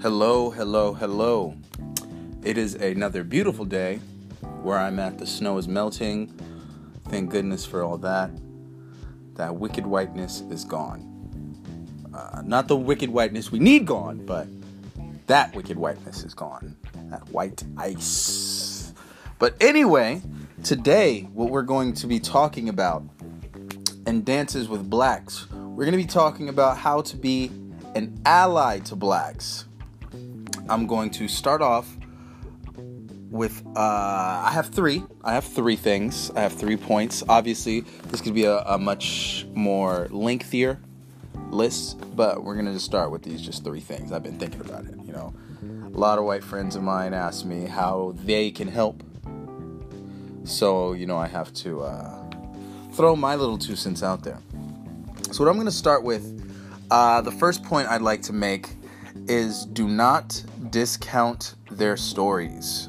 Hello, hello, hello. It is another beautiful day where I'm at. The snow is melting. Thank goodness for all that. That wicked whiteness is gone. Uh, not the wicked whiteness we need gone, but that wicked whiteness is gone. That white ice. But anyway, today, what we're going to be talking about in Dances with Blacks, we're going to be talking about how to be an ally to blacks. I'm going to start off with uh, I have three. I have three things. I have three points. Obviously, this could be a, a much more lengthier list, but we're gonna just start with these just three things. I've been thinking about it. You know, a lot of white friends of mine ask me how they can help, so you know I have to uh, throw my little two cents out there. So what I'm gonna start with, uh, the first point I'd like to make is do not discount their stories.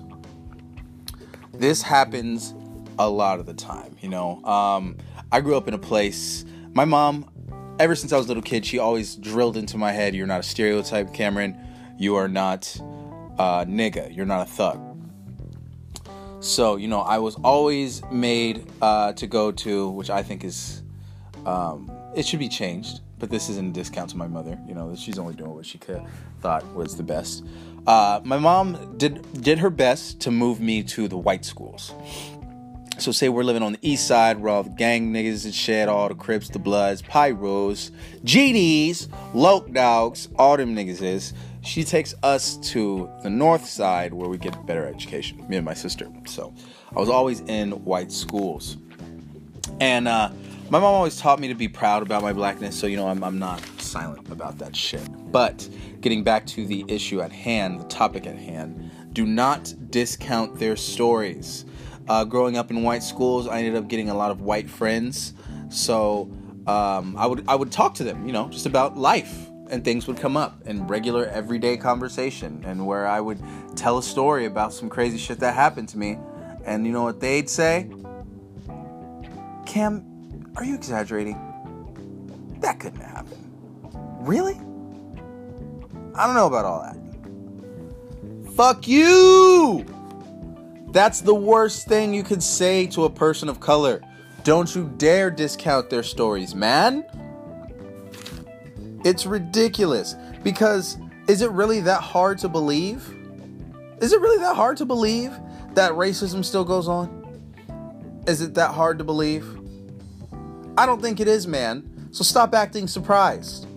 This happens a lot of the time, you know. Um, I grew up in a place, my mom, ever since I was a little kid, she always drilled into my head you're not a stereotype, Cameron. You are not a nigga. You're not a thug. So, you know, I was always made uh, to go to, which I think is, um, it should be changed but this isn't a discount to my mother. You know, she's only doing what she could thought was the best. Uh, my mom did did her best to move me to the white schools. So say we're living on the east side where all the gang niggas and shit, all the Crips, the Bloods, Pyros, GDs, Loke Dogs, all them niggas is. She takes us to the north side where we get better education, me and my sister. So I was always in white schools. And uh, my mom always taught me to be proud about my blackness, so you know I'm, I'm not silent about that shit. But getting back to the issue at hand, the topic at hand, do not discount their stories. Uh, growing up in white schools, I ended up getting a lot of white friends, so um, I would I would talk to them, you know, just about life, and things would come up in regular everyday conversation, and where I would tell a story about some crazy shit that happened to me, and you know what they'd say? Cam, are you exaggerating? That couldn't happen. Really? I don't know about all that. Fuck you! That's the worst thing you could say to a person of color. Don't you dare discount their stories, man. It's ridiculous. Because is it really that hard to believe? Is it really that hard to believe that racism still goes on? Is it that hard to believe? I don't think it is, man. So stop acting surprised.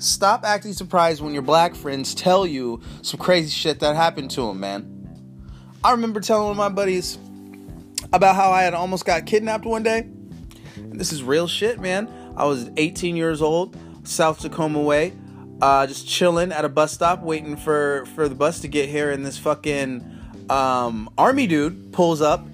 Stop acting surprised when your black friends tell you some crazy shit that happened to them, man. I remember telling one of my buddies about how I had almost got kidnapped one day. And this is real shit, man. I was 18 years old, South Tacoma way, uh, just chilling at a bus stop, waiting for for the bus to get here, and this fucking um, army dude pulls up.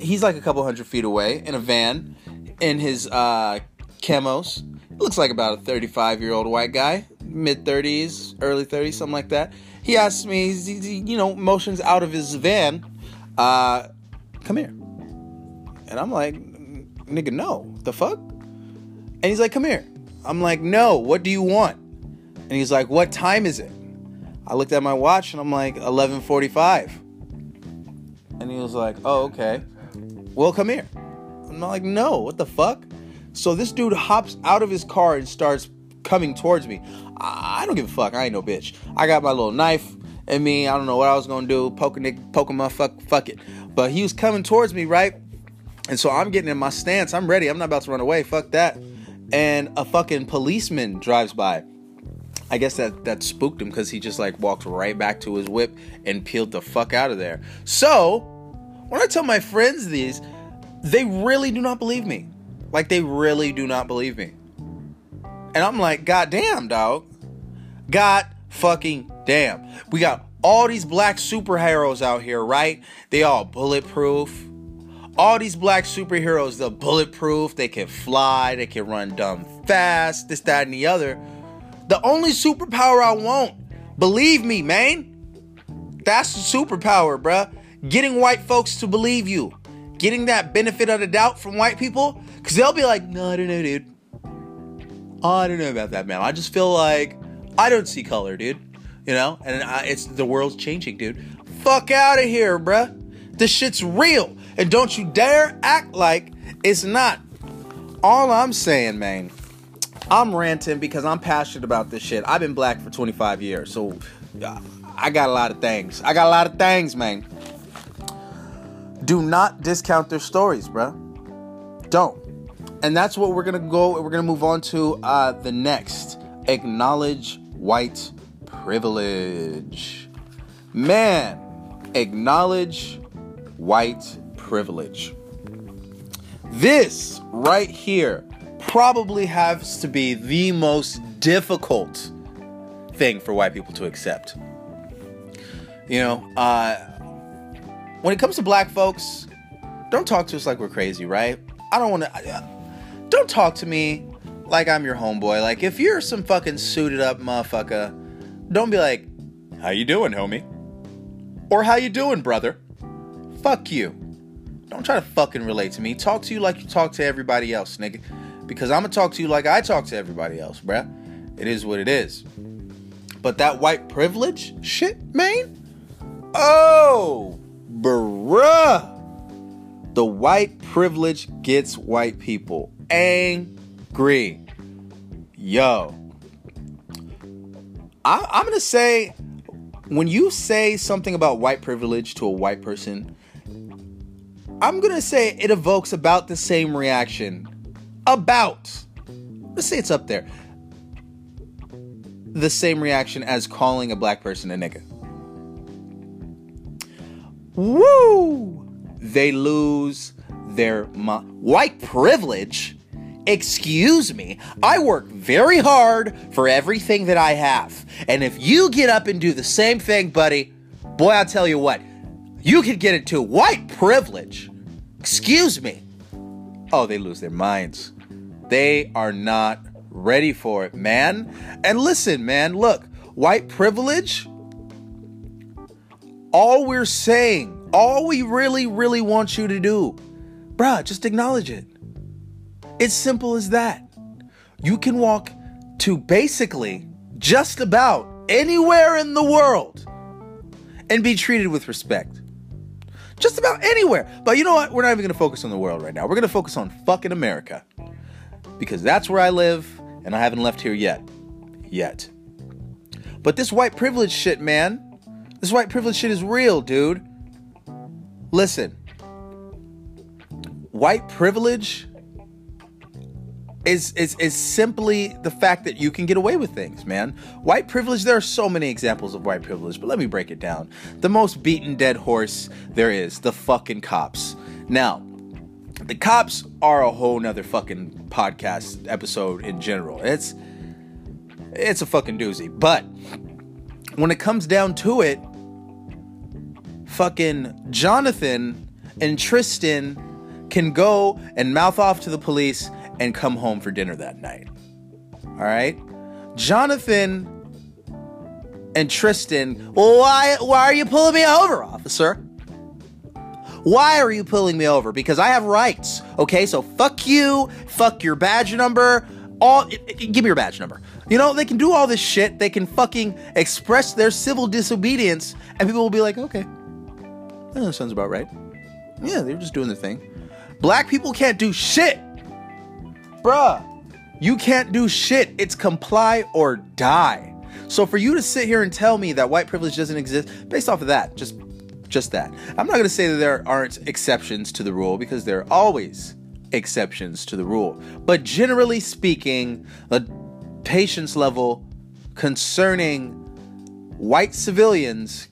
He's like a couple hundred feet away in a van in his uh, camos. Looks like about a 35 year old white guy, mid 30s, early 30s, something like that. He asks me, he, you know, motions out of his van, uh, come here. And I'm like, nigga, no. The fuck? And he's like, come here. I'm like, no, what do you want? And he's like, what time is it? I looked at my watch and I'm like, 11:45. And he was like, oh, okay. Well, come here. I'm like, no, what the fuck? So this dude hops out of his car and starts coming towards me. I don't give a fuck. I ain't no bitch. I got my little knife and me. I don't know what I was gonna do. Nick, poke him up, fuck, fuck it. But he was coming towards me, right? And so I'm getting in my stance. I'm ready. I'm not about to run away. Fuck that. And a fucking policeman drives by. I guess that that spooked him because he just like walked right back to his whip and peeled the fuck out of there. So when I tell my friends these, they really do not believe me. Like they really do not believe me. And I'm like, God damn, dog. God fucking damn. We got all these black superheroes out here, right? They all bulletproof. All these black superheroes, they're bulletproof. They can fly. They can run dumb fast. This, that, and the other. The only superpower I want, believe me, man. That's the superpower, bruh. Getting white folks to believe you getting that benefit of the doubt from white people because they'll be like, no, I don't know, dude. I don't know about that, man. I just feel like I don't see color, dude. You know, and uh, it's the world's changing, dude. Fuck out of here, bruh. This shit's real, and don't you dare act like it's not. All I'm saying, man, I'm ranting because I'm passionate about this shit. I've been black for 25 years, so uh, I got a lot of things. I got a lot of things, man. Do not discount their stories, bruh. Don't. And that's what we're gonna go. We're gonna move on to uh, the next. Acknowledge white privilege. Man, acknowledge white privilege. This right here probably has to be the most difficult thing for white people to accept. You know, uh, when it comes to black folks, don't talk to us like we're crazy, right? I don't want to. Uh, don't talk to me like I'm your homeboy. Like if you're some fucking suited up motherfucker, don't be like, "How you doing, homie?" or "How you doing, brother?" Fuck you. Don't try to fucking relate to me. Talk to you like you talk to everybody else, nigga. Because I'm gonna talk to you like I talk to everybody else, bruh. It is what it is. But that white privilege shit, man. Oh, bruh. The white privilege gets white people angry. Yo. I, I'm gonna say when you say something about white privilege to a white person, I'm gonna say it evokes about the same reaction. About. Let's say it's up there. The same reaction as calling a black person a nigga. Woo! They lose their mo- white privilege. Excuse me, I work very hard for everything that I have. And if you get up and do the same thing, buddy, boy, I'll tell you what, you could get into white privilege. Excuse me. Oh, they lose their minds. They are not ready for it, man. And listen, man, look, white privilege, all we're saying, all we really, really want you to do, bruh, just acknowledge it. It's simple as that. You can walk to basically just about anywhere in the world and be treated with respect. Just about anywhere. But you know what? We're not even to focus on the world right now. We're to focus on fucking America. Because that's where I live, and I haven't left here yet. Yet. But this white privilege shit, man, this white privilege shit is real, dude. Listen, white privilege is, is is simply the fact that you can get away with things, man. White privilege, there are so many examples of white privilege, but let me break it down. The most beaten dead horse there is, the fucking cops. Now, the cops are a whole nother fucking podcast episode in general. It's it's a fucking doozy. But when it comes down to it, fucking Jonathan and Tristan can go and mouth off to the police and come home for dinner that night. All right? Jonathan and Tristan, why why are you pulling me over, officer? Why are you pulling me over? Because I have rights. Okay, so fuck you, fuck your badge number. All give me your badge number. You know, they can do all this shit. They can fucking express their civil disobedience, and people will be like, okay, that sounds about right. Yeah, they're just doing their thing. Black people can't do shit. Bruh, you can't do shit. It's comply or die. So for you to sit here and tell me that white privilege doesn't exist based off of that, just just that. I'm not going to say that there aren't exceptions to the rule because there are always exceptions to the rule. But generally speaking, the patience level concerning white civilians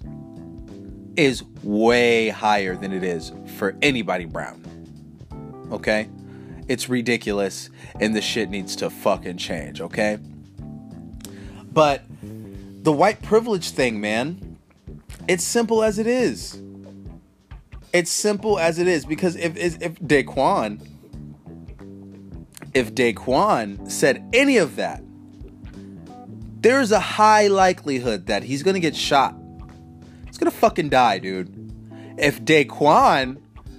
is way higher than it is for anybody brown. Okay? It's ridiculous and the shit needs to fucking change, okay? But the white privilege thing, man, it's simple as it is. It's simple as it is because if if Daquan if Daquan said any of that, there's a high likelihood that he's gonna get shot. He's gonna fucking die, dude. If Daquan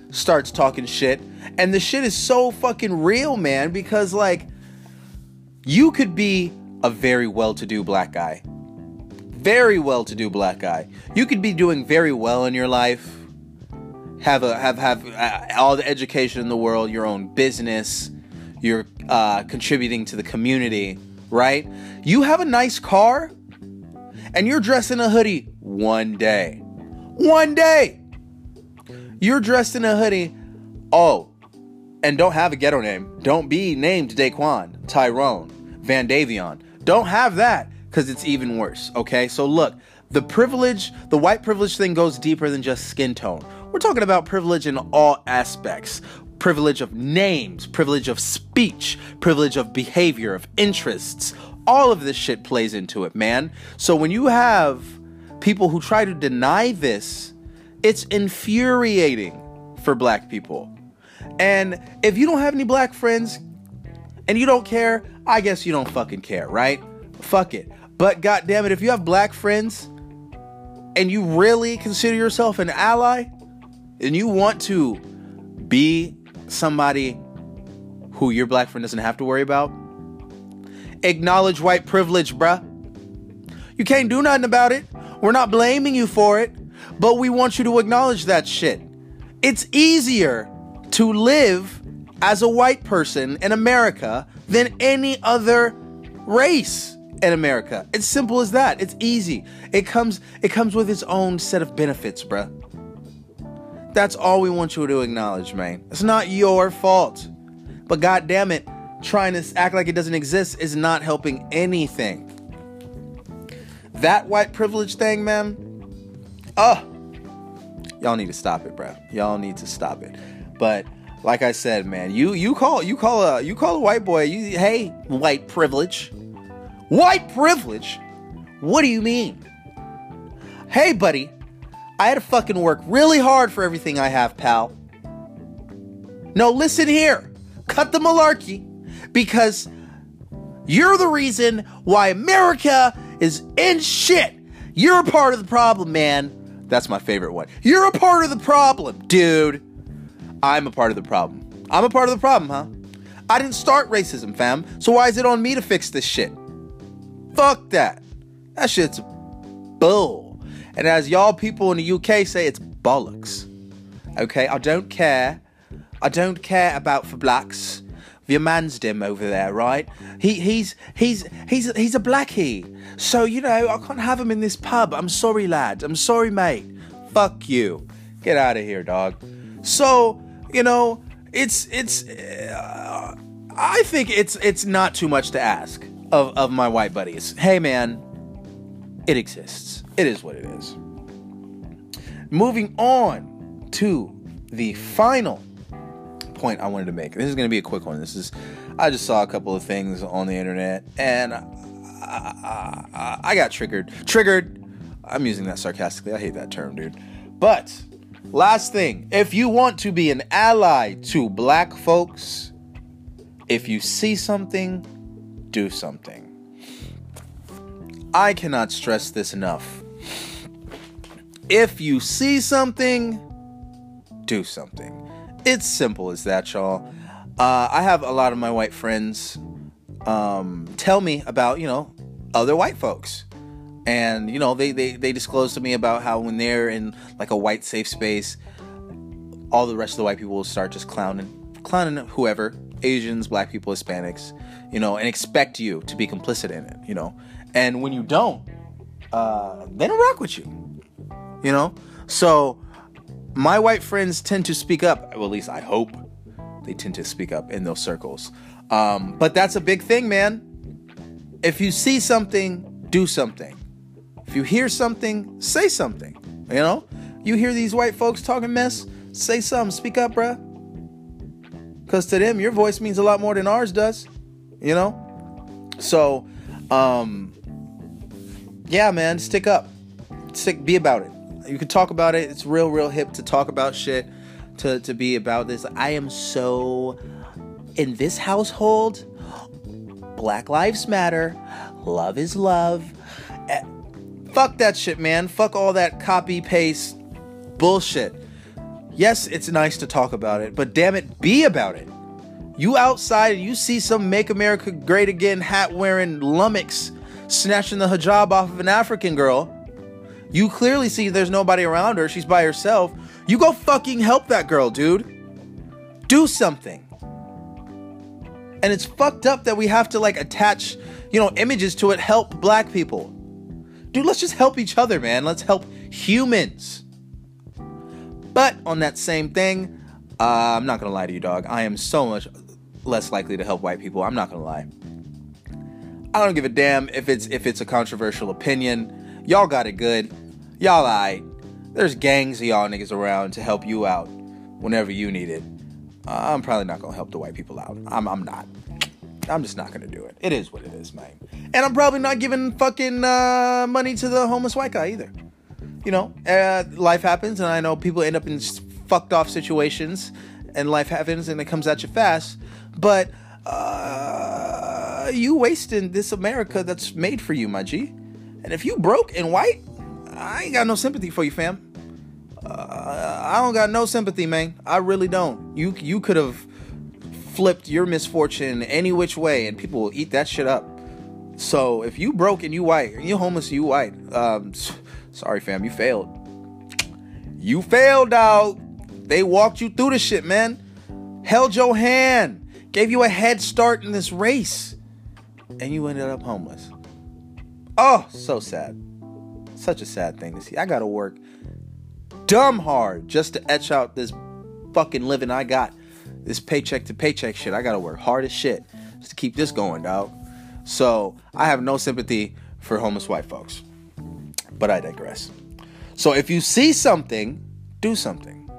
starts talking shit, and the shit is so fucking real, man, because like you could be a very well-to-do black guy very well to do black guy. You could be doing very well in your life, have a have have uh, all the education in the world, your own business, you're uh, contributing to the community, right? You have a nice car, and you're dressed in a hoodie one day, one day. You're dressed in a hoodie. Oh, and don't have a ghetto name. Don't be named Daquan, Tyrone, Van Davion. Don't have that because it's even worse. Okay, so look, the privilege, the white privilege thing goes deeper than just skin tone. We're talking about privilege in all aspects privilege of names, privilege of speech, privilege of behavior, of interests. All of this shit plays into it, man. So when you have people who try to deny this, it's infuriating for black people. And if you don't have any black friends and you don't care, I guess you don't fucking care, right? Fuck it. But goddamn it, if you have black friends and you really consider yourself an ally and you want to be somebody who your black friend doesn't have to worry about, acknowledge white privilege, bruh. You can't do nothing about it. We're not blaming you for it, but we want you to acknowledge that shit. It's easier to live as a white person in America than any other race in America. It's simple as that. It's easy. It comes it comes with its own set of benefits, bruh. That's all we want you to acknowledge, man. It's not your fault. But god damn it, trying to act like it doesn't exist is not helping anything. That white privilege thing, man. Oh, y'all need to stop it, bro. Y'all need to stop it. But like I said, man, you you call you call a you call a white boy. You hey, white privilege. White privilege? What do you mean? Hey, buddy, I had to fucking work really hard for everything I have, pal. No, listen here. Cut the malarkey because you're the reason why America is in shit. You're a part of the problem, man. That's my favorite one. You're a part of the problem, dude. I'm a part of the problem. I'm a part of the problem, huh? I didn't start racism, fam. So why is it on me to fix this shit? Fuck that. That shit's bull. And as y'all people in the UK say, it's bollocks. Okay, I don't care. I don't care about for blacks. Your man's dim over there, right? He he's he's he's he's a blackie. So you know I can't have him in this pub. I'm sorry, lad. I'm sorry, mate. Fuck you. Get out of here, dog. So you know it's it's. Uh, I think it's it's not too much to ask of, of my white buddies. Hey man, it exists. It is what it is. Moving on to the final point I wanted to make. This is going to be a quick one. This is I just saw a couple of things on the internet and I, I, I got triggered. Triggered. I'm using that sarcastically. I hate that term, dude. But last thing, if you want to be an ally to black folks, if you see something do something. I cannot stress this enough. If you see something, do something. It's simple as that, y'all. Uh, I have a lot of my white friends um, tell me about, you know, other white folks. And, you know, they, they, they disclose to me about how when they're in like a white safe space, all the rest of the white people will start just clowning, clowning whoever, Asians, black people, Hispanics, you know, and expect you to be complicit in it, you know. And when you don't, uh, they don't rock with you, you know. So my white friends tend to speak up. Well, at least I hope they tend to speak up in those circles. Um, but that's a big thing, man. If you see something, do something. If you hear something, say something. You know, you hear these white folks talking mess, say something. Speak up, bruh. Because to them, your voice means a lot more than ours does you know? So, um, yeah, man, stick up. Stick, be about it. You can talk about it. It's real, real hip to talk about shit, to, to be about this. I am so, in this household, Black Lives Matter, love is love. Eh, fuck that shit, man. Fuck all that copy paste bullshit. Yes, it's nice to talk about it, but damn it, be about it. You outside and you see some Make America Great Again hat wearing lummox snatching the hijab off of an African girl. You clearly see there's nobody around her. She's by herself. You go fucking help that girl, dude. Do something. And it's fucked up that we have to like attach, you know, images to it. Help black people. Dude, let's just help each other, man. Let's help humans. But on that same thing, uh, I'm not gonna lie to you, dog. I am so much less likely to help white people. I'm not gonna lie. I don't give a damn if it's if it's a controversial opinion. Y'all got it good. Y'all alright. There's gangs of y'all niggas around to help you out whenever you need it. Uh, I'm probably not gonna help the white people out. I'm I'm not. I'm just not gonna do it. It is what it is, man. And I'm probably not giving fucking uh, money to the homeless white guy either. You know, uh, life happens, and I know people end up in fucked off situations, and life happens, and it comes at you fast. But uh, you wasting this America that's made for you, my G. And if you broke and white, I ain't got no sympathy for you, fam. Uh, I don't got no sympathy, man. I really don't. You you could have flipped your misfortune any which way, and people will eat that shit up. So if you broke and you white, and you homeless, you white. Um, sorry, fam, you failed. You failed, dog. They walked you through the shit, man. Held your hand, gave you a head start in this race, and you ended up homeless. Oh, so sad. Such a sad thing to see. I gotta work dumb hard just to etch out this fucking living I got. This paycheck to paycheck shit. I gotta work hard as shit just to keep this going, dog. So I have no sympathy for homeless white folks. But I digress. So if you see something, do something.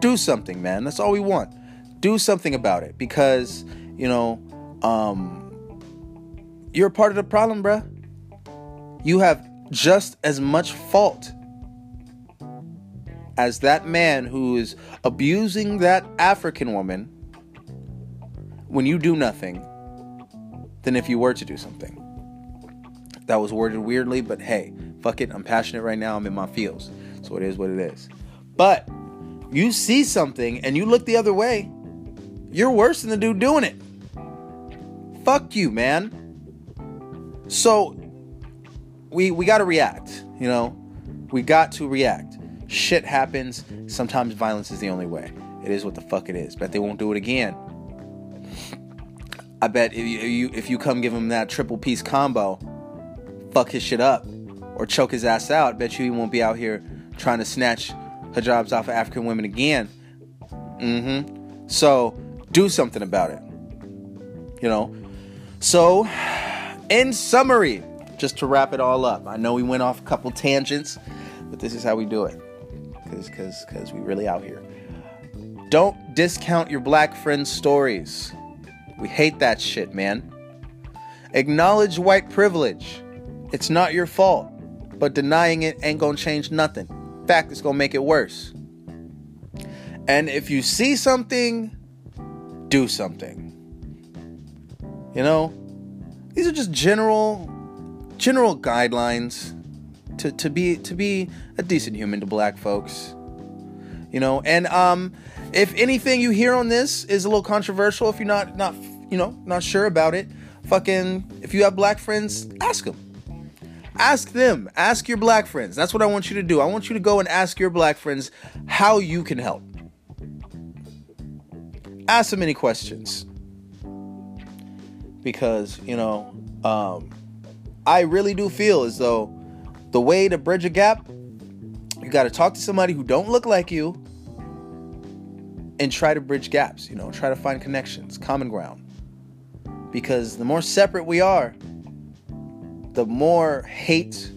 Do something, man. That's all we want. Do something about it because, you know, um, you're part of the problem, bruh. You have just as much fault as that man who is abusing that African woman when you do nothing than if you were to do something. That was worded weirdly, but hey, fuck it. I'm passionate right now. I'm in my feels. So it is what it is. But you see something and you look the other way, you're worse than the dude doing it. Fuck you, man. So we we got to react, you know? We got to react. Shit happens. Sometimes violence is the only way. It is what the fuck it is. Bet they won't do it again. I bet if you, if you come give him that triple piece combo, fuck his shit up or choke his ass out, bet you he won't be out here trying to snatch hijabs off of African women again. Mm-hmm. So do something about it. You know. So, in summary, just to wrap it all up, I know we went off a couple tangents, but this is how we do it. Cause, cause, cause we really out here. Don't discount your black friends' stories. We hate that shit, man. Acknowledge white privilege. It's not your fault, but denying it ain't gonna change nothing. In fact, it's gonna make it worse. And if you see something, do something. You know, these are just general general guidelines to, to be to be a decent human to black folks. You know, and um if anything you hear on this is a little controversial, if you're not not you know not sure about it, fucking if you have black friends, ask them. Ask them. Ask your black friends. That's what I want you to do. I want you to go and ask your black friends how you can help. Ask them any questions. Because, you know, um, I really do feel as though the way to bridge a gap, you got to talk to somebody who don't look like you and try to bridge gaps, you know, try to find connections, common ground. Because the more separate we are, the more hate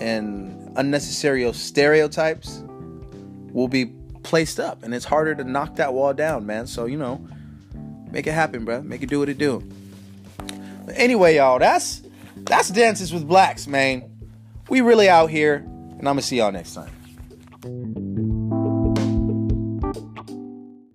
and unnecessary stereotypes will be placed up and it's harder to knock that wall down, man. So, you know, make it happen, bro. Make it do what it do. But anyway, y'all, that's that's Dances with Blacks, man. We really out here, and I'm gonna see y'all next time.